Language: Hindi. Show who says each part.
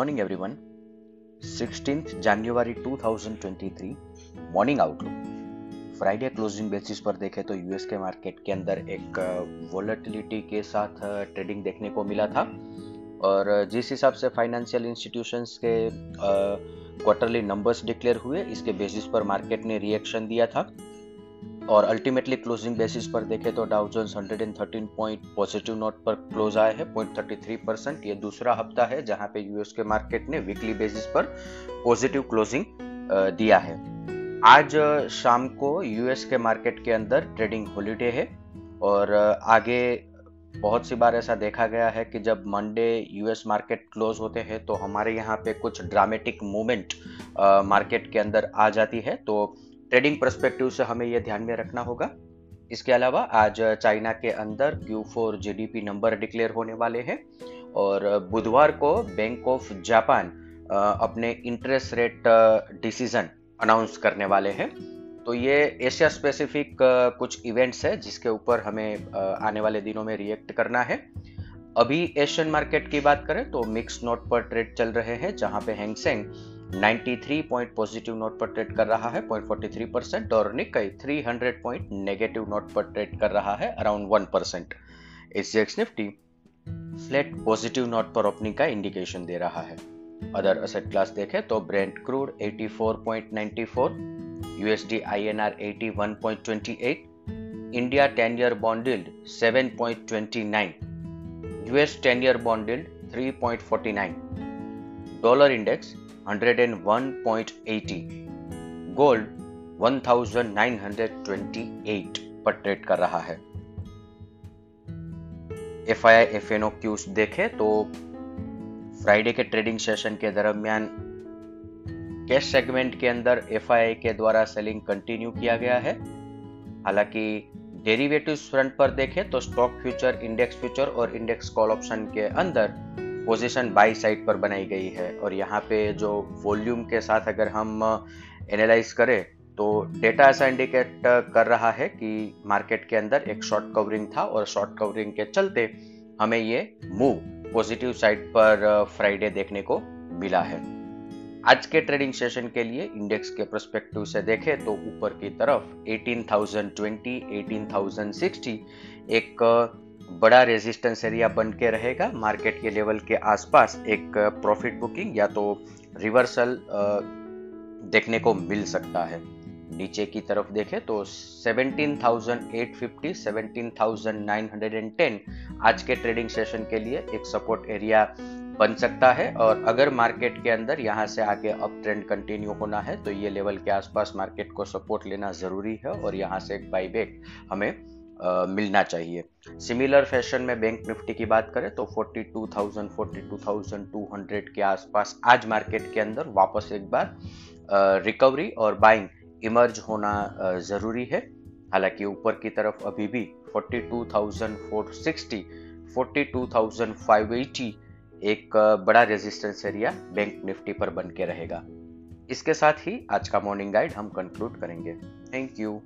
Speaker 1: morning, everyone. 16th January 2023 morning outlook Friday closing basis पर देखें तो यूएस के मार्केट के अंदर एक वोलेटिलिटी के साथ ट्रेडिंग देखने को मिला था। और जिस हिसाब से फाइनेंशियल इंस्टीट्यूशंस के क्वार्टरली नंबर्स डिक्लेयर हुए इसके बेसिस पर मार्केट ने रिएक्शन दिया था। और अल्टीमेटली क्लोजिंग बेसिस पर देखें तो Dow Jones 113 point positive note पर क्लोज आए हैं 0.33 परसेंट ये दूसरा हफ़्ता है जहाँ पे यूएस के मार्केट ने वीकली बेसिस पर पॉजिटिव क्लोजिंग दिया है। आज शाम को यूएस के मार्केट के अंदर ट्रेडिंग हॉलीडे है और आगे बहुत सी बार ऐसा देखा गया है कि जब मंडे यूएस मार्केट क्लोज होते हैं तो हमारे यहाँ पे कुछ ड्रामेटिक मूवमेंट मार्केट के अंदर आ जाती है। तो ट्रेडिंग परस्पेक्टिव से हमें यह ध्यान में रखना होगा। इसके अलावा आज चाइना के अंदर Q4 जीडीपी नंबर डिक्लेयर होने वाले हैं और बुधवार को बैंक ऑफ़ जापान अपने इंटरेस्ट रेट डिसीज़न अनाउंस करने वाले हैं। तो ये एशिया स्पेसिफिक कुछ इवेंट्स है जिसके ऊपर हमें आने वाले दिनों में रिएक्ट करना है। अभी एशियन मार्केट की बात करें तो मिक्स नोट पर ट्रेड चल रहे हैं जहाँ पे Hang Seng 93 point positive note पर ट्रेड कर रहा है 0.43 परसेंट और निकाई 300 पॉइंट नेगेटिव नोट पर ट्रेड कर रहा है around 1 percent SGX Nifty flat positive note पर ओपनिंग का इंडिकेशन दे रहा है। अदर असेट क्लास देखें तो brent crude 84.94 USD INR 81.28 India 10 year bond yield 7.29 US 10 year bond yield 3.49 dollar index 101.80 gold 1928 पर ट्रेड कर रहा है। F I F N O cues देखे तो फ्राइडे के ट्रेडिंग सेशन के दरमियान कैश सेगमेंट के अंदर एफ़ आई आई के द्वारा सेलिंग कंटिन्यू किया गया है। हालाँकि डेरिवेटिव्स फ्रंट पर देखें तो स्टॉक फ्यूचर इंडेक्स फ्यूचर और इंडेक्स कॉल ऑप्शन के अंदर पोजीशन बाई साइड पर बनाई गई है और यहाँ पे जो वॉल्यूम के साथ अगर हम एनालाइज करें तो डेटा ऐसा इंडिकेट कर रहा है कि मार्केट के अंदर एक शॉर्ट कवरिंग था और शॉर्ट कवरिंग के चलते हमें ये मूव पॉजिटिव साइड पर फ्राइडे देखने को मिला है। आज के ट्रेडिंग सेशन के लिए इंडेक्स के परस्पेक्टिव से देखें तो ऊपर की तरफ़ 18,020, 18,060 एक बड़ा रेजिस्टेंस एरिया बन के रहेगा। मार्केट के लेवल के आसपास एक प्रॉफिट बुकिंग या तो रिवर्सल देखने को मिल सकता है। नीचे की तरफ़ देखें तो 17,850, 17,910 आज के ट्रेडिंग सेशन के लिए एक सपोर्ट एरिया बन सकता है। और अगर मार्केट के अंदर यहाँ से आगे अप ट्रेंड कंटिन्यू होना है तो ये लेवल के आसपास मार्केट को सपोर्ट लेना ज़रूरी है और यहाँ से एक बाईबैक हमें मिलना चाहिए। सिमिलर फ़ैशन में बैंक निफ्टी की बात करें तो 42,000 42,200 के आसपास आज मार्केट के अंदर वापस एक बार रिकवरी और बाइंग इमर्ज होना ज़रूरी है। हालाँकि ऊपर की तरफ़ अभी भी 42,460 42,580 एक बड़ा रेजिस्टेंस एरिया बैंक निफ्टी पर बन के रहेगा। इसके साथ ही आज का मॉर्निंग गाइड हम कंक्लूड करेंगे। Thank you